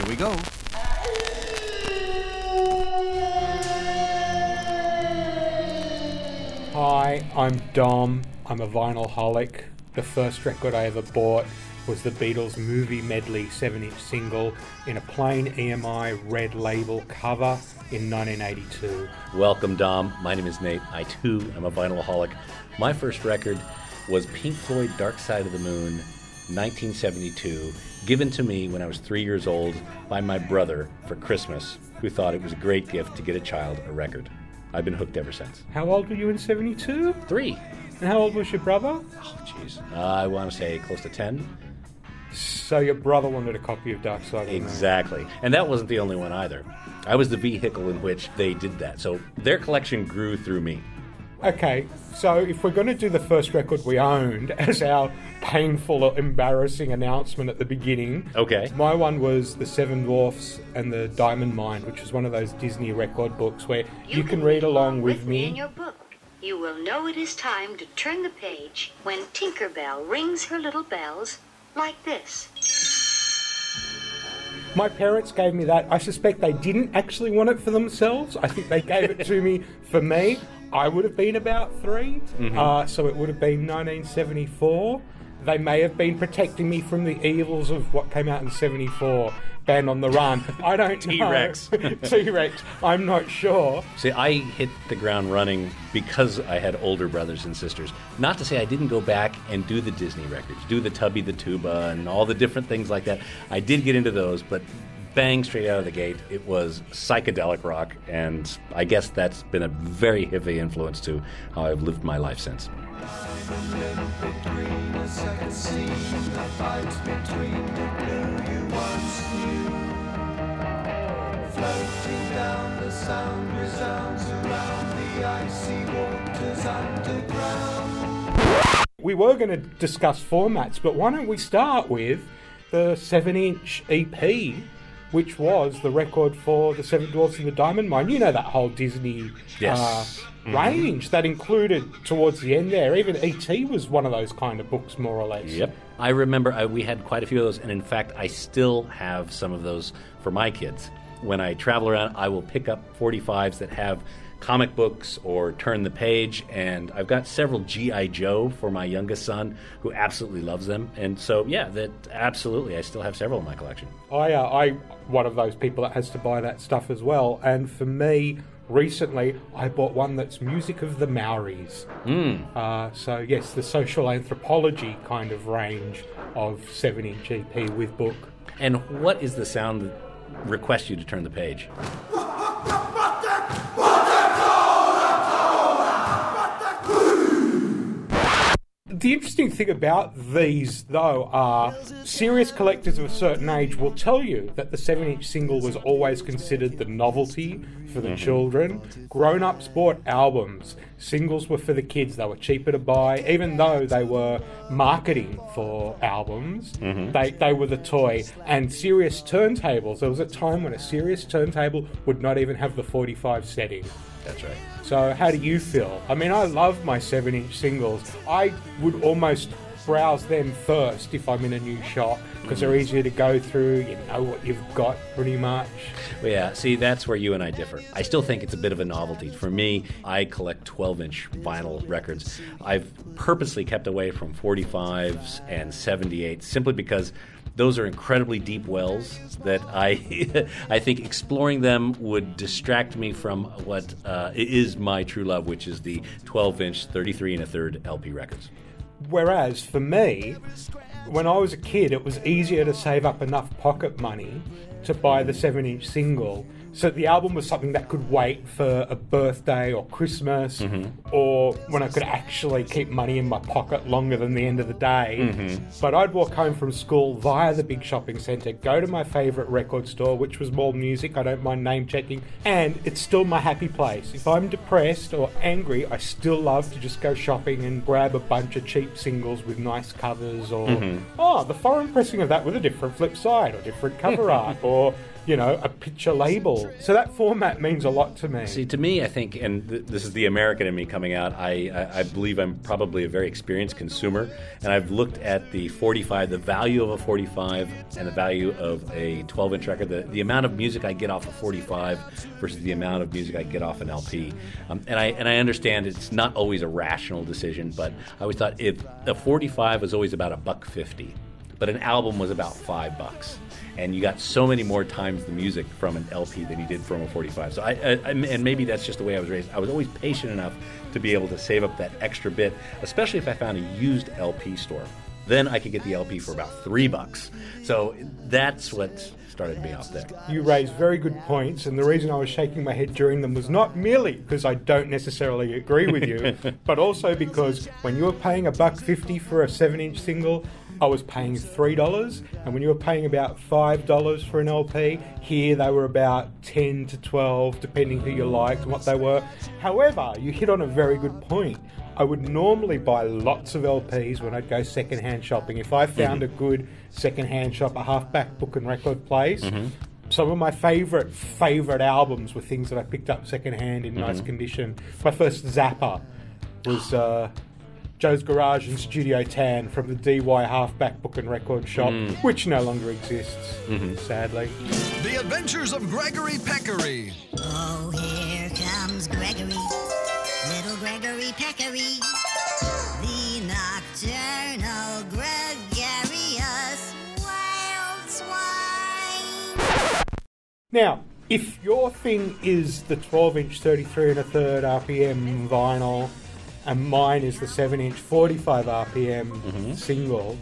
Here we go. Hi, I'm Dom. I'm a vinyl holic. The first record I ever bought was the Beatles movie medley 7 inch single in a plain EMI red label cover in 1982. Welcome, Dom. My name is Nate. I too am a vinylaholic. My first record was Pink Floyd Dark Side of the Moon, 1972, given to me when I was three years old by my brother for Christmas, who thought it was a great gift to get a child a record. I've been hooked ever since. How old were you in 72? Three. And how old was your brother? Oh, jeez. Uh, I want to say close to 10. So your brother wanted a copy of Dark Side of the Moon. Exactly. And that wasn't the only one either. I was the vehicle in which they did that. So their collection grew through me. Okay, so if we're going to do the first record we owned as our painful or embarrassing announcement at the beginning, Okay. my one was The Seven Dwarfs and the Diamond Mine, which is one of those Disney record books where you, can read along with in me. In your book. You will know it is time to turn the page when Tinkerbell rings her little bells like this. My parents gave me that. I suspect they didn't actually want it for themselves. I think they gave it to me for me. I would have been about 3 uh, so it would have been 1974. They may have been protecting me from the evils of what came out in 74, Band on the Run. I don't know. T-Rex. T-Rex. I'm not sure. See, I hit the ground running because I had older brothers and sisters. Not to say I didn't go back and do the Disney records, do the Tubby the Tuba and all the different things like that. I did get into those, but bang straight out of the gate, it was psychedelic rock, and I guess that's been a very heavy influence to how I've lived my life since. We were going to discuss formats, but why don't we start with the 7 inch EP, which was the record for The Seven Dwarfs and the Diamond Mine. You know that whole Disney Yes. uh, range that included towards the end there. Even E.T. was one of those kind of books, more or less. Yep. I remember I, we had quite a few of those, and in fact, I still have some of those for my kids. When I travel around, I will pick up 45s that have comic books or turn the page, and I've got several G.I. Joe for my youngest son who absolutely loves them. And so, yeah, that absolutely, I still have several in my collection. I, uh, I, one of those people that has to buy that stuff as well. And for me, recently, I bought one that's music of the Maoris. Uh, so yes, the social anthropology kind of range of seven-inch EP with book. And what is the sound that requests you to turn the page? The interesting thing about these, though, are serious collectors of a certain age will tell you that the 7 inch single was always considered the novelty for the mm-hmm. children. Grown ups bought albums, singles were for the kids, they were cheaper to buy, even though they were marketing for albums, mm-hmm. they, they were the toy. And serious turntables, there was a time when a serious turntable would not even have the 45 setting. That's right. So, how do you feel? I mean, I love my 7 inch singles. I would almost browse them first if I'm in a new shop because they're easier to go through. You know what you've got pretty much. Well, yeah, see, that's where you and I differ. I still think it's a bit of a novelty. For me, I collect 12 inch vinyl records. I've purposely kept away from 45s and 78s simply because those are incredibly deep wells that I, I think exploring them would distract me from what uh, is my true love, which is the 12 inch, 33 and a third LP records. Whereas for me, when I was a kid, it was easier to save up enough pocket money to buy the 7 inch single. So the album was something that could wait for a birthday or Christmas, mm-hmm. or when I could actually keep money in my pocket longer than the end of the day. Mm-hmm. But I'd walk home from school via the big shopping centre, go to my favourite record store, which was More Music. I don't mind name checking, and it's still my happy place. If I'm depressed or angry, I still love to just go shopping and grab a bunch of cheap singles with nice covers, or mm-hmm. oh, the foreign pressing of that with a different flip side or different cover art, or you know, a picture label. So that format means a lot to me. See, to me, I think, and th- this is the American in me coming out. I, I, I believe I'm probably a very experienced consumer, and I've looked at the 45, the value of a 45, and the value of a 12-inch record. The, the amount of music I get off a 45 versus the amount of music I get off an LP. Um, and I and I understand it's not always a rational decision, but I always thought if a 45 was always about a buck fifty, but an album was about five bucks and you got so many more times the music from an LP than you did from a 45. So I, I, and maybe that's just the way I was raised. I was always patient enough to be able to save up that extra bit, especially if I found a used LP store. Then I could get the LP for about three bucks. So that's what started me off there. You raised very good points, and the reason I was shaking my head during them was not merely because I don't necessarily agree with you, but also because when you were paying a buck fifty for a seven-inch single, I was paying three dollars, and when you were paying about five dollars for an LP, here they were about ten to twelve, depending who you liked and what they were. However, you hit on a very good point. I would normally buy lots of LPs when I'd go secondhand shopping. If I found mm-hmm. a good secondhand shop, a halfback book and record place, mm-hmm. some of my favourite favourite albums were things that I picked up secondhand in mm-hmm. nice condition. My first Zappa was uh, Joe's Garage and Studio Tan from the DY Halfback Book and Record Shop, mm. which no longer exists, mm-hmm. sadly. The Adventures of Gregory Peccary. Oh, here comes Gregory, little Gregory Peccary, the nocturnal gregarious wild swine. Now, if your thing is the 12 inch 33 and a third RPM vinyl, and mine is the 7 inch 45 RPM mm-hmm. single,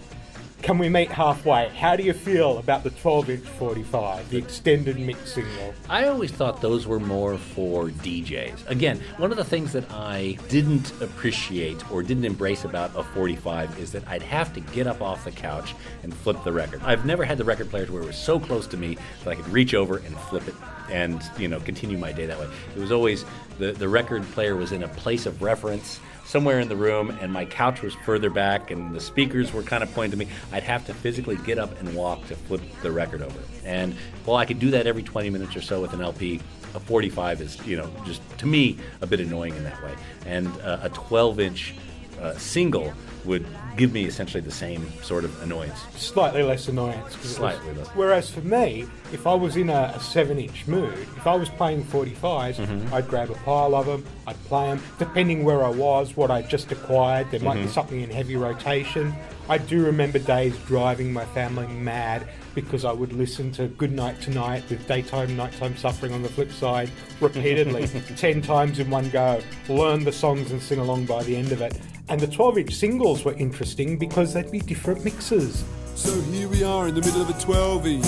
can we meet halfway? How do you feel about the 12 inch 45, the extended mix single? I always thought those were more for DJs. Again, one of the things that I didn't appreciate or didn't embrace about a 45 is that I'd have to get up off the couch and flip the record. I've never had the record players where it was so close to me that I could reach over and flip it and, you know, continue my day that way. It was always the, the record player was in a place of reference somewhere in the room and my couch was further back and the speakers were kind of pointing to me i'd have to physically get up and walk to flip the record over. And while i could do that every 20 minutes or so with an lp a 45 is you know just to me a bit annoying in that way. And uh, a 12 inch uh, single would give me essentially the same sort of annoyance Slightly less annoyance. was- Slightly less. Whereas for me, if I was in a, a 7 inch mood, if I was playing 45s, Mm-hmm. I'd grab a pile of them, I'd play them, depending where I was, what I'd just acquired. There might Mm-hmm. be something in heavy rotation. I do remember days driving my family mad because I would listen to Goodnight Tonight with Daytime, Nighttime Suffering on the flip side repeatedly, 10 times in one go, learn the songs and sing along by the end of it. And the 12 inch singles were interesting because they'd be different mixes. So here we are in the middle of a 12 inch.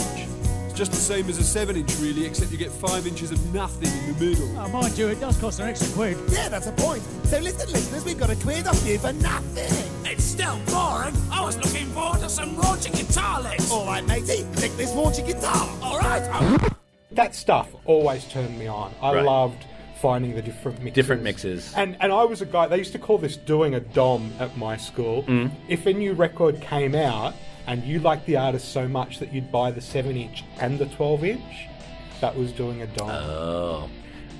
It's just the same as a 7 inch, really, except you get 5 inches of nothing in the middle. Oh, mind you, it does cost an extra quid. Yeah, that's a point. So listen, listeners, we've got a quid off you for nothing. It's still boring. I was looking forward to some raunchy guitar licks. All right, matey, pick this raunchy guitar. All right. I'm- that stuff always turned me on. I Right. loved finding the different mixes. Different mixes. And and I was a guy. They used to call this doing a dom at my school. Mm. If a new record came out and you liked the artist so much that you'd buy the seven inch and the twelve inch, that was doing a dom. oh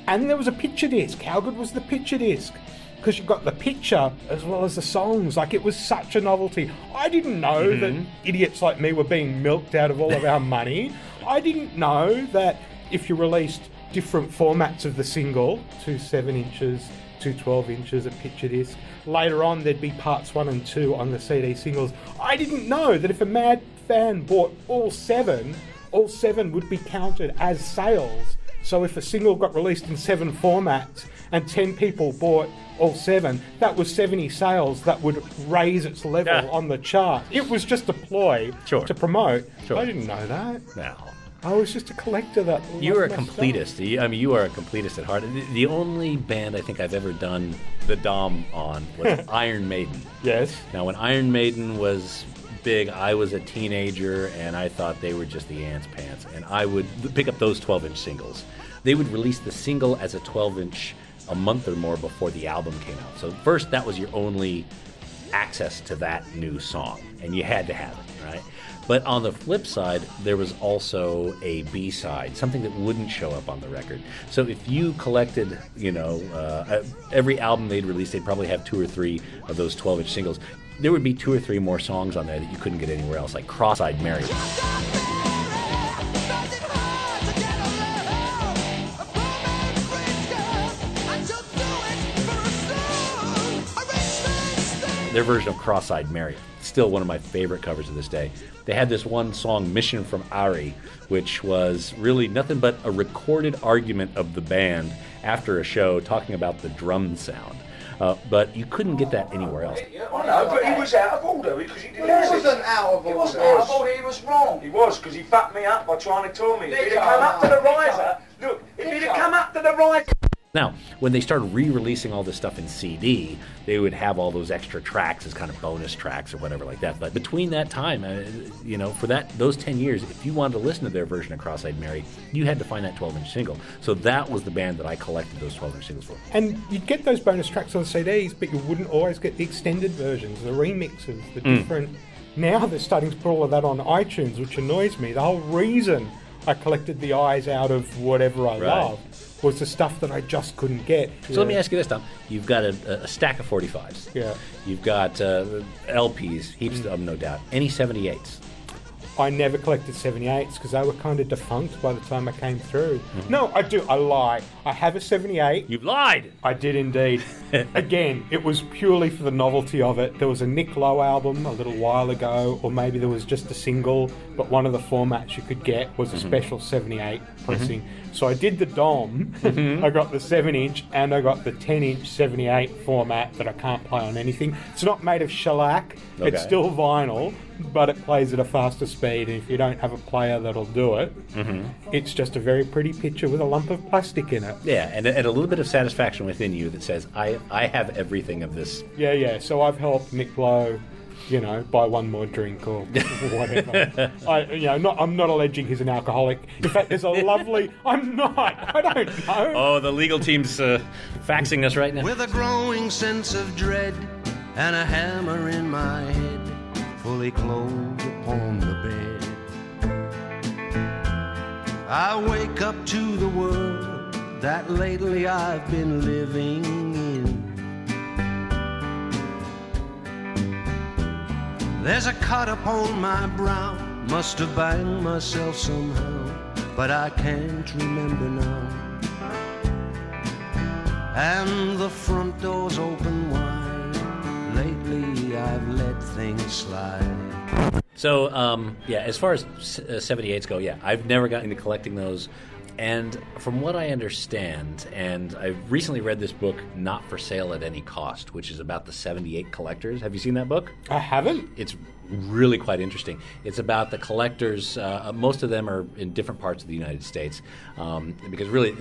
And there was a picture disc. How good was the picture disc? Because you've got the picture as well as the songs. Like it was such a novelty. I didn't know that mm-hmm. idiots like me were being milked out of all of our money. I didn't know that if you released different formats of the single, two seven inches, two 12 inches, a picture disc, later on there'd be parts one and two on the CD singles. I didn't know that if a mad fan bought all seven, all seven would be counted as sales. So if a single got released in seven formats and 10 people bought all seven, that was 70 sales that would raise its level Yeah. on the chart. It was just a ploy Sure. to promote. Sure. I didn't know that. no I was just a collector that. You are a my stuff. completist. I mean, you are a completist at heart. The, the only band I think I've ever done the Dom on was Iron Maiden. Yes. Now, when Iron Maiden was big, I was a teenager and I thought they were just the ants pants. And I would pick up those 12 inch singles. They would release the single as a 12 inch a month or more before the album came out. So, first, that was your only access to that new song, and you had to have it, right? But on the flip side, there was also a B side, something that wouldn't show up on the record. So if you collected, you know, uh, every album they'd released, they'd probably have two or three of those 12 inch singles. There would be two or three more songs on there that you couldn't get anywhere else, like Cross Eyed Mary. Their version of Cross Eyed Mary. Still one of my favorite covers of this day. They had this one song, Mission from 'Arry, which was really nothing but a recorded argument of the band after a show talking about the drum sound. Uh, but you couldn't get that anywhere else. I know, but he was out of order because he didn't He wasn't out of He wasn't order. out of order, he was wrong. He was, because he fucked me up by trying to tell me. If he'd have come up to the riser, look, if he'd have come up to the riser... Now, when they started re-releasing all this stuff in CD, they would have all those extra tracks as kind of bonus tracks or whatever like that. But between that time, uh, you know, for that those ten years, if you wanted to listen to their version of Cross-Eyed Mary, you had to find that 12-inch single. So that was the band that I collected those 12-inch singles for. And you'd get those bonus tracks on CDs, but you wouldn't always get the extended versions, the remixes, the Mm. different. Now they're starting to put all of that on iTunes, which annoys me. The whole reason I collected the eyes out of whatever I Right. love was the stuff that I just couldn't get. So let me ask you this, Tom. You've got a, a stack of 45s. Yeah. You've got uh, LPs, heaps of them, no doubt. Any 78s? I never collected 78s because they were kind of defunct by the time I came through. Mm-hmm. No, I do. I lie. I have a 78. You've lied. I did indeed. Again, it was purely for the novelty of it. There was a Nick Lowe album a little while ago, or maybe there was just a single, but one of the formats you could get was a Mhm. special 78 pressing. So I did the DOM. I got the 7 inch and I got the 10 inch 78 format that I can't play on anything. It's not made of shellac, it's still vinyl, but it plays at a faster speed. And if you don't have a player that'll do it, Mhm. it's just a very pretty picture with a lump of plastic in it. Yeah, and, and a little bit of satisfaction within you that says, I, I have everything of this. Yeah, yeah. So I've helped Nick Lowe, you know, buy one more drink or whatever. I, you know, not, I'm not alleging he's an alcoholic. In fact, there's a lovely. I'm not. I don't know. Oh, the legal team's uh, faxing us right now. With a growing sense of dread and a hammer in my head, fully clothed upon the bed. I wake up to the world that lately I've been living in. There's a cut upon my brow, must have banged myself somehow, but I can't remember now. And the front door's open. Lately I've let things slide. So, um, yeah, as far as s- uh, 78s go, yeah, I've never gotten into collecting those. And from what I understand, and I've recently read this book, Not for Sale at Any Cost, which is about the 78 collectors. Have you seen that book? I haven't. It's really quite interesting. It's about the collectors. Uh, most of them are in different parts of the United States, um, because really,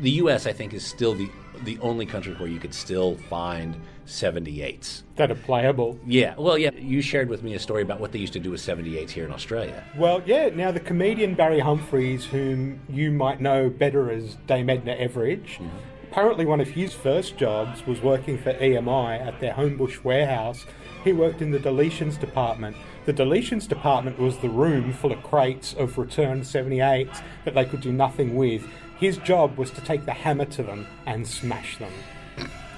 the U.S. I think is still the the only country where you could still find 78s. That are playable. Yeah, well, yeah. You shared with me a story about what they used to do with 78s here in Australia. Well, yeah. Now the comedian Barry Humphries, whom you might know better as Dame Edna Everage. Mm-hmm. Apparently, one of his first jobs was working for EMI at their Homebush warehouse. He worked in the deletions department. The deletions department was the room full of crates of returned 78s that they could do nothing with. His job was to take the hammer to them and smash them.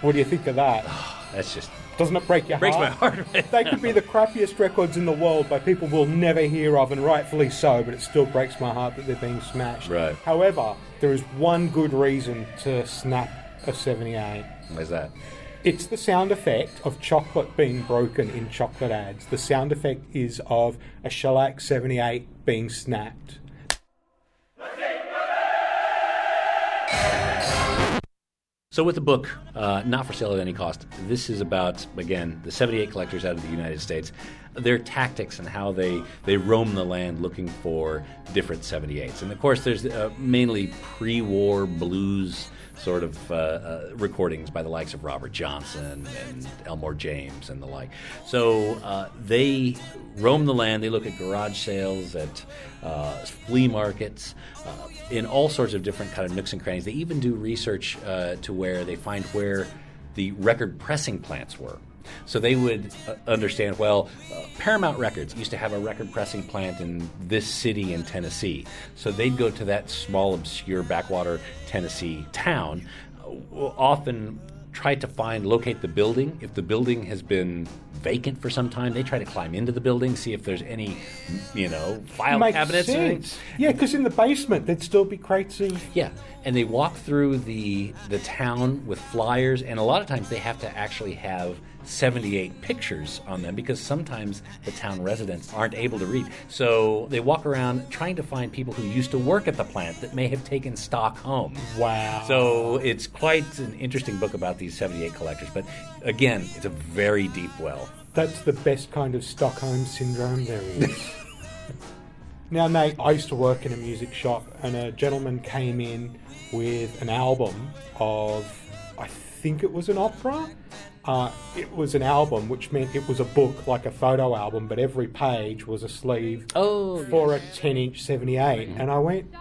What do you think of that? That's just doesn't it break your Breaks my heart? heart. they could be the crappiest records in the world by people we'll never hear of, and rightfully so. But it still breaks my heart that they're being smashed. Right. However, there is one good reason to snap a 78. Where's that? It's the sound effect of chocolate being broken in chocolate ads. The sound effect is of a shellac 78 being snapped. So, with the book, uh, not for sale at any cost, this is about, again, the 78 collectors out of the United States, their tactics and how they, they roam the land looking for different 78s. And of course, there's uh, mainly pre war blues sort of uh, uh, recordings by the likes of Robert Johnson and Elmore James and the like. So, uh, they roam the land, they look at garage sales, at uh, flea markets, uh, in all sorts of different kind of nooks and crannies. They even do research uh, to where they find where the record pressing plants were. So they would uh, understand, well, uh, Paramount Records used to have a record pressing plant in this city in Tennessee. So they'd go to that small, obscure backwater Tennessee town, uh, often try to find, locate the building. If the building has been vacant for some time, they try to climb into the building, see if there's any, you know, file Makes cabinets. sense. Yeah, because in the basement there'd still be crates of. Yeah, and they walk through the the town with flyers, and a lot of times they have to actually have 78 pictures on them because sometimes the town residents aren't able to read. So they walk around trying to find people who used to work at the plant that may have taken stock home. Wow. So it's quite an interesting book about these 78 collectors, but again, it's a very deep well. That's the best kind of Stockholm syndrome there is. now, Nate, I used to work in a music shop, and a gentleman came in with an album of, I think it was an opera. Uh, it was an album, which meant it was a book, like a photo album, but every page was a sleeve Oh, for a 10 inch 78. Mm-hmm. And I went,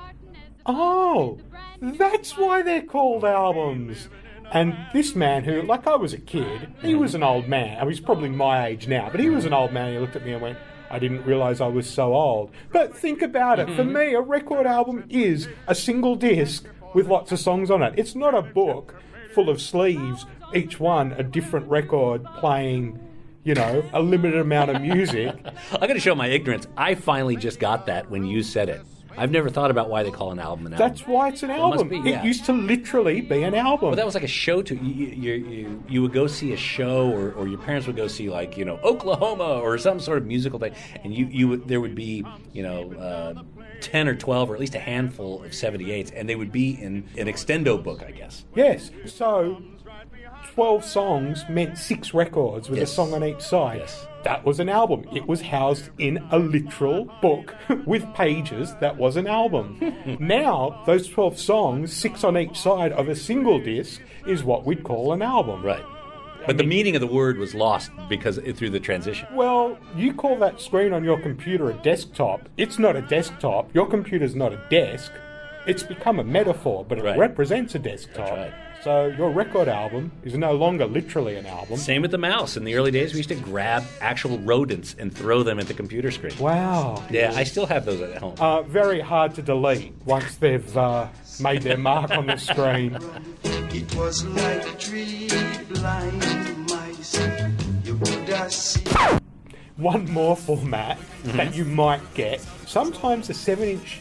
oh, that's why they're called albums. And this man, who, like I was a kid, he mm-hmm. was an old man. I mean, he's probably my age now, but he was an old man. He looked at me and went, I didn't realize I was so old. But think about it. For mm-hmm. me, a record album is a single disc with lots of songs on it. It's not a book full of sleeves, each one a different record playing, you know, a limited amount of music. I got to show my ignorance. I finally just got that when you said it. I've never thought about why they call an album an album. That's why it's an Well, it album. be, yeah. It used to literally be an album. Well, that was like a show to you. You, you, you would go see a show, or, or your parents would go see like you know Oklahoma or some sort of musical thing, and you you would, there would be you know uh, ten or twelve or at least a handful of seventy eights, and they would be in an extendo book, I guess. Yes. So, 12 songs meant six records with Yes. a song on each side. Yes. That was an album. It was housed in a literal book with pages that was an album. now, those 12 songs, six on each side of a single disc, is what we'd call an album. Right. But the meaning of the word was lost because it, through the transition. Well, you call that screen on your computer a desktop. It's not a desktop. Your computer's not a desk. It's become a metaphor, but it Right. represents a desktop. Right. So your record album is no longer literally an album. Same with the mouse. In the early days, we used to grab actual rodents and throw them at the computer screen. Wow. Yeah, I still have those at home. Uh, very hard to delete once they've uh, made their mark on the screen. It was like three blind mice. You could have seen. One more format Mm-hmm. that you might get. Sometimes a 7 inch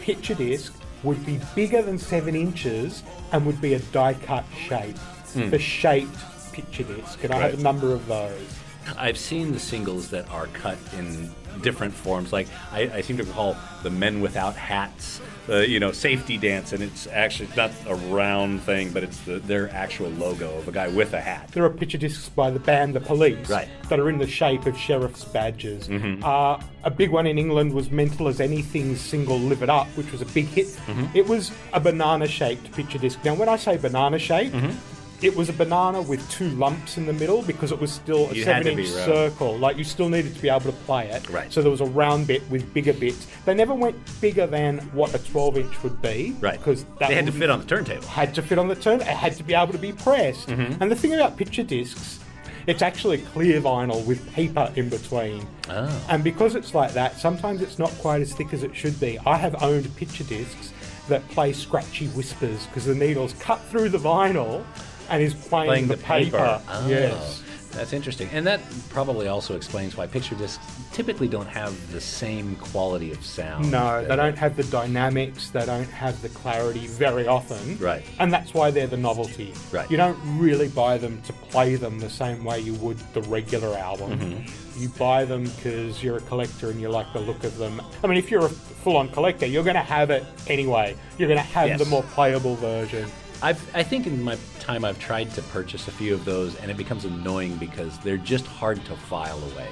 picture disc would be bigger than 7 inches and would be a die cut shape. Hmm. The shaped picture disc. And I have a number of those. I've seen the singles that are cut in different forms. Like I, I seem to recall the Men Without Hats, the you know safety dance, and it's actually not a round thing, but it's the, their actual logo of a guy with a hat. There are picture discs by the band The Police Right. Mm-hmm. that are in the shape of sheriff's badges. Uh, a big one in England was Mental as Anything's single Live It Up, which was a big hit. Mm-hmm. It was a banana shaped picture disc. Now, when I say banana shaped, Mm-hmm. It was a banana with two lumps in the middle because it was still a you seven inch circle. Like you still needed to be able to play it. Right. So there was a round bit with bigger bits. They never went bigger than what a 12 inch would be. Right. Because that They had to fit on the turntable. had to fit on the turn. It had to be able to be pressed. Mm-hmm. And the thing about picture discs, it's actually clear vinyl with paper in between. Oh. And because it's like that, sometimes it's not quite as thick as it should be. I have owned picture discs that play scratchy whispers because the needle's cut through the vinyl and is playing, Playing the, the paper. paper. Oh. Yes. That's interesting. And that probably also explains why picture discs typically don't have the same quality of sound. No, they don't have the dynamics, they don't have the clarity very often. Right. And that's why they're the novelty. Right. You don't really buy them to play them the same way you would the regular album. Mm-hmm. You buy them because you're a collector and you like the look of them. I mean, if you're a full on collector, you're going to have it anyway. You're going to have Yes. the more playable version. I've, I think in my time I've tried to purchase a few of those, and it becomes annoying because they're just hard to file away.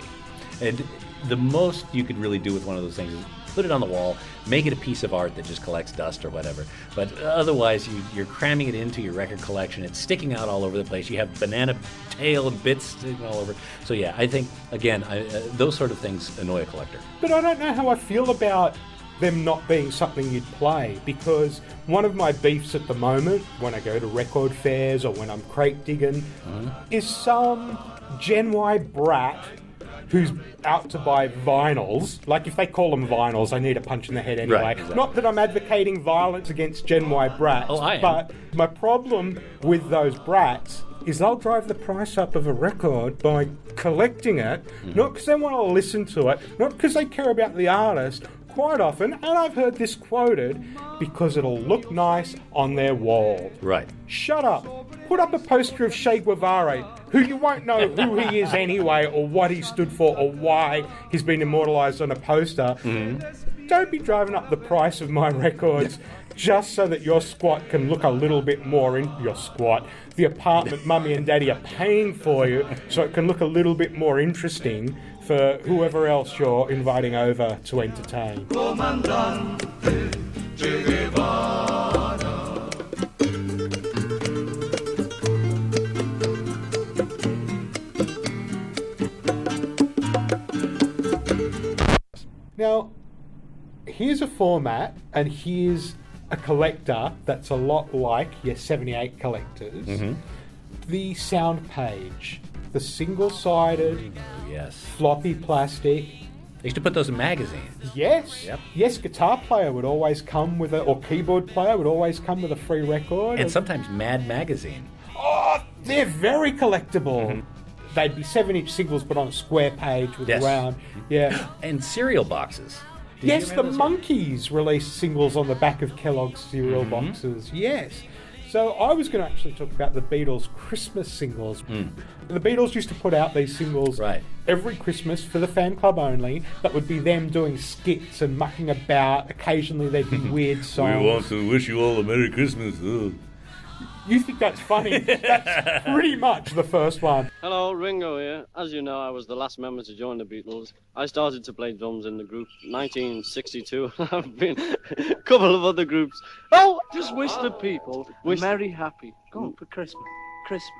And the most you could really do with one of those things is put it on the wall, make it a piece of art that just collects dust or whatever. But otherwise, you, you're cramming it into your record collection. It's sticking out all over the place. You have banana tail bits sticking all over. So yeah, I think again, I, uh, those sort of things annoy a collector. But I don't know how I feel about them not being something you'd play because one of my beefs at the moment when I go to record fairs or when I'm crate digging is some Gen Y brat who's out to buy vinyls. Like if they call them vinyls, I need a punch in the head anyway. Right, exactly. Not that I'm advocating violence against Gen Y brats, Oh, but my problem with those brats is they'll drive the price up of a record by collecting it, Mm-hmm. not because they want to listen to it, not because they care about the artist. Quite often, and I've heard this quoted, because it'll look nice on their wall. Right. Shut up. Put up a poster of Che Guevara, who you won't know who he is anyway, or what he stood for, or why he's been immortalised on a poster. Mm-hmm. Don't be driving up the price of my records just so that your squat can look a little bit more in your squat. The apartment mummy and daddy are paying for you so it can look a little bit more interesting for whoever else you're inviting over to entertain. Now, here's a format, and here's a collector that's a lot like your 78 collectors. Mm-hmm. The sound page, the single sided, Yes. floppy plastic. They used to put those in magazines. Yes, Yep. yes, guitar player would always come with a, or keyboard player would always come with a free record. And sometimes Mad Magazine. Oh, they're very collectible. They'd be seven inch singles, but on a square page with Yes. a round. Yeah. And cereal boxes. Did yes, the Monkees released singles on the back of Kellogg's cereal Mm-hmm. boxes. Yes. So I was going to actually talk about the Beatles Christmas singles. Hmm. The Beatles used to put out these singles. Right. every Christmas for the fan club only. That would be them doing skits and mucking about. Occasionally they'd be weird songs. We want to wish you all a Merry Christmas. You think that's funny? that's pretty much the first one. Hello, Ringo here. As you know, I was the last member to join the Beatles. I started to play drums in the group 1962. I've been a couple of other groups. Oh, just wish the people wish Merry Happy. Go on for Christmas. Christmas.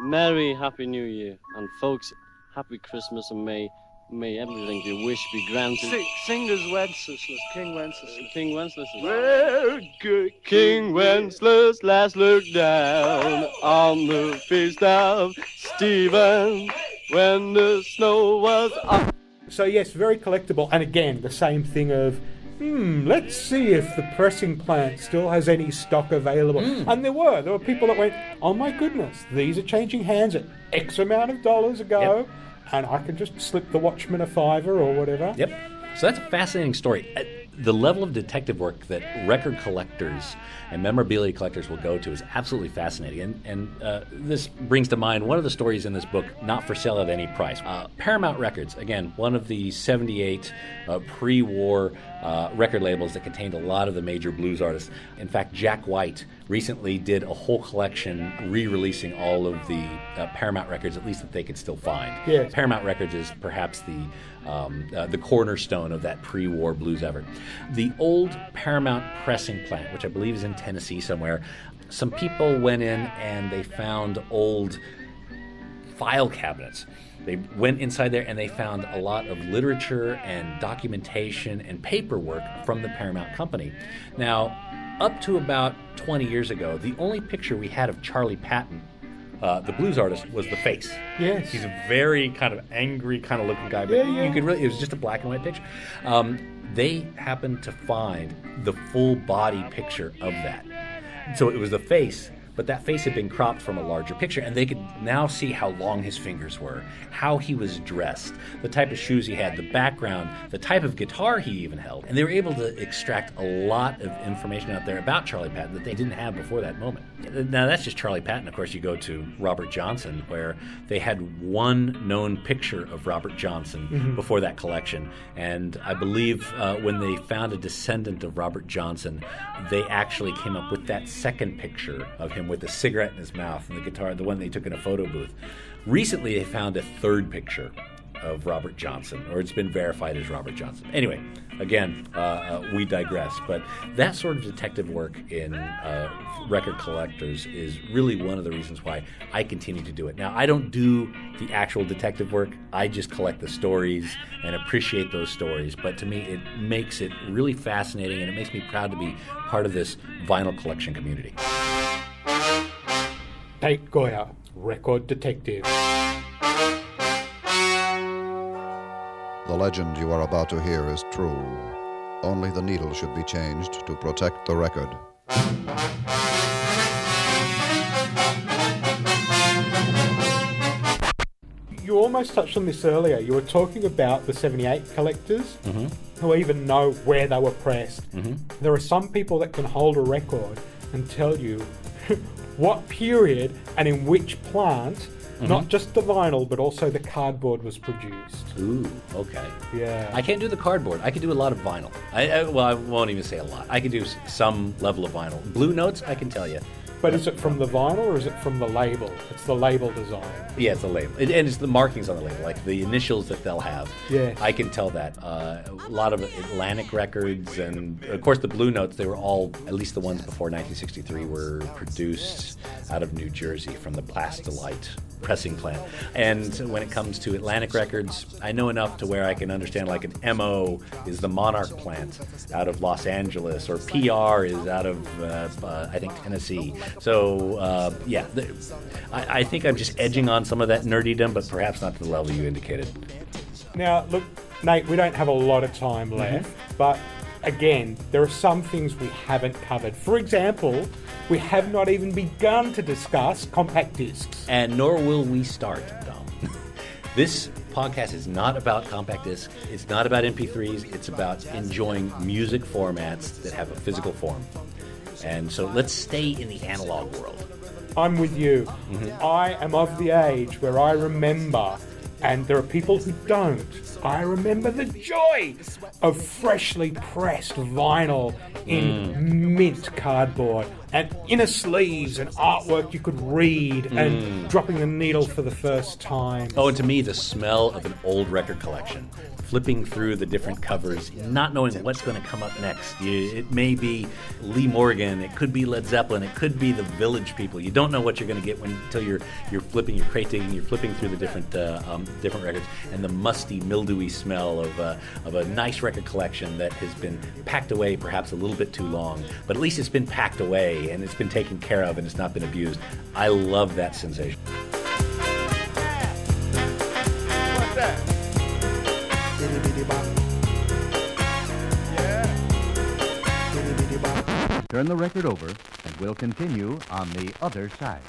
Merry Happy New Year. And folks, Happy Christmas and may may everything you wish be granted. Sing, singers Wenceslas, King Wenceslas. King Wenceslas. Well, good King Wenceslas last looked down on the feast of Stephen when the snow was up. So yes, very collectible. And again, the same thing of, hmm, let's see if the pressing plant still has any stock available. And there were. There were people that went, oh my goodness, these are changing hands at X amount of dollars ago, and I can just slip the Watchman a fiver or whatever. Yep. So that's a fascinating story. Uh, The level of detective work that record collectors and memorabilia collectors will go to is absolutely fascinating. And, and uh, this brings to mind one of the stories in this book, Not for Sale at Any Price. Uh, Paramount Records, again, one of the 78 uh, pre war uh, record labels that contained a lot of the major blues artists. In fact, Jack White recently did a whole collection re releasing all of the uh, Paramount records, at least that they could still find. Yes. Paramount Records is perhaps the um, uh, the cornerstone of that pre-war blues effort. The old Paramount pressing plant, which I believe is in Tennessee somewhere, some people went in and they found old file cabinets. They went inside there and they found a lot of literature and documentation and paperwork from the Paramount Company. Now, up to about 20 years ago, the only picture we had of Charlie Patton, uh, the blues artist, was the face. Yes. He's a very kind of angry, kind of looking guy, but Yeah, yeah. you could really, it was just a black and white picture. Um, they happened to find the full body picture of that. So it was the face, but that face had been cropped from a larger picture, and they could now see how long his fingers were, how he was dressed, the type of shoes he had, the background, the type of guitar he even held. And they were able to extract a lot of information out there about Charlie Patton that they didn't have before that moment. Now, that's just Charlie Patton. Of course, you go to Robert Johnson, where they had one known picture of Robert Johnson Mhm. before that collection. And I believe uh, when they found a descendant of Robert Johnson, they actually came up with that second picture of him with a cigarette in his mouth and the guitar, the one they took in a photo booth. Recently, they found a third picture of Robert Johnson, or it's been verified as Robert Johnson. Anyway, again, uh, uh, we digress. But that sort of detective work in uh, record collectors is really one of the reasons why I continue to do it. Now, I don't do the actual detective work, I just collect the stories and appreciate those stories. But to me, it makes it really fascinating and it makes me proud to be part of this vinyl collection community. Tate Goya, record detective. The legend you are about to hear is true. Only the needle should be changed to protect the record. You almost touched on this earlier. You were talking about the 78 collectors Mhm. who even know where they were pressed. Mhm. There are some people that can hold a record and tell you what period and in which plant, not Mhm. just the vinyl, but also the cardboard was produced. Ooh, okay. Yeah. I can't do the cardboard. I can do a lot of vinyl. I, I well, I won't even say a lot. I can do some level of vinyl. Blue notes, I can tell you. But is it from the vinyl or is it from the label? It's the label design. Yeah, it's the label, It- and it's the markings on the label, like the initials that they'll have. Yes. I can tell that. Uh, a lot of Atlantic records, and of course the Blue Notes. They were all, at least the ones before 1963, were produced out of New Jersey from the Plastylite pressing plant. And when it comes to Atlantic records, I know enough to where I can understand like an MO is the Monarch plant out of Los Angeles, or PR is out of uh, uh, I think Tennessee. So uh, yeah, the, I, I think I'm just edging on some of that nerdydom, but perhaps not to the level you indicated. Now, look, Nate, we don't have a lot of time left, but again, there are some things we haven't covered. For example, we have not even begun to discuss compact discs. And nor will we start, Dom. this podcast is not about compact discs, It's not about MP3s. It's about enjoying music formats that have a physical form. And so let's stay in the analog world. I'm with you. Mm-hmm. I am of the age where I remember, and there are people who don't. I remember the joy of freshly pressed vinyl in mm. mint cardboard and inner sleeves and artwork you could read and Mm. dropping the needle for the first time. Oh, and to me, the smell of an old record collection, flipping through the different covers, not knowing what's going to come up next. You, it may be Lee Morgan, it could be Led Zeppelin, it could be the Village People. You don't know what you're going to get when, until you're you're flipping, you're crate digging, you're flipping through the different uh, um, different records, and the musty, mildewy smell of uh, of a nice record collection that has been packed away perhaps a little bit too long, but at least it's been packed away and it's been taken care of and it's not been abused. I love that sensation. Turn the record over, and we'll continue on the other side.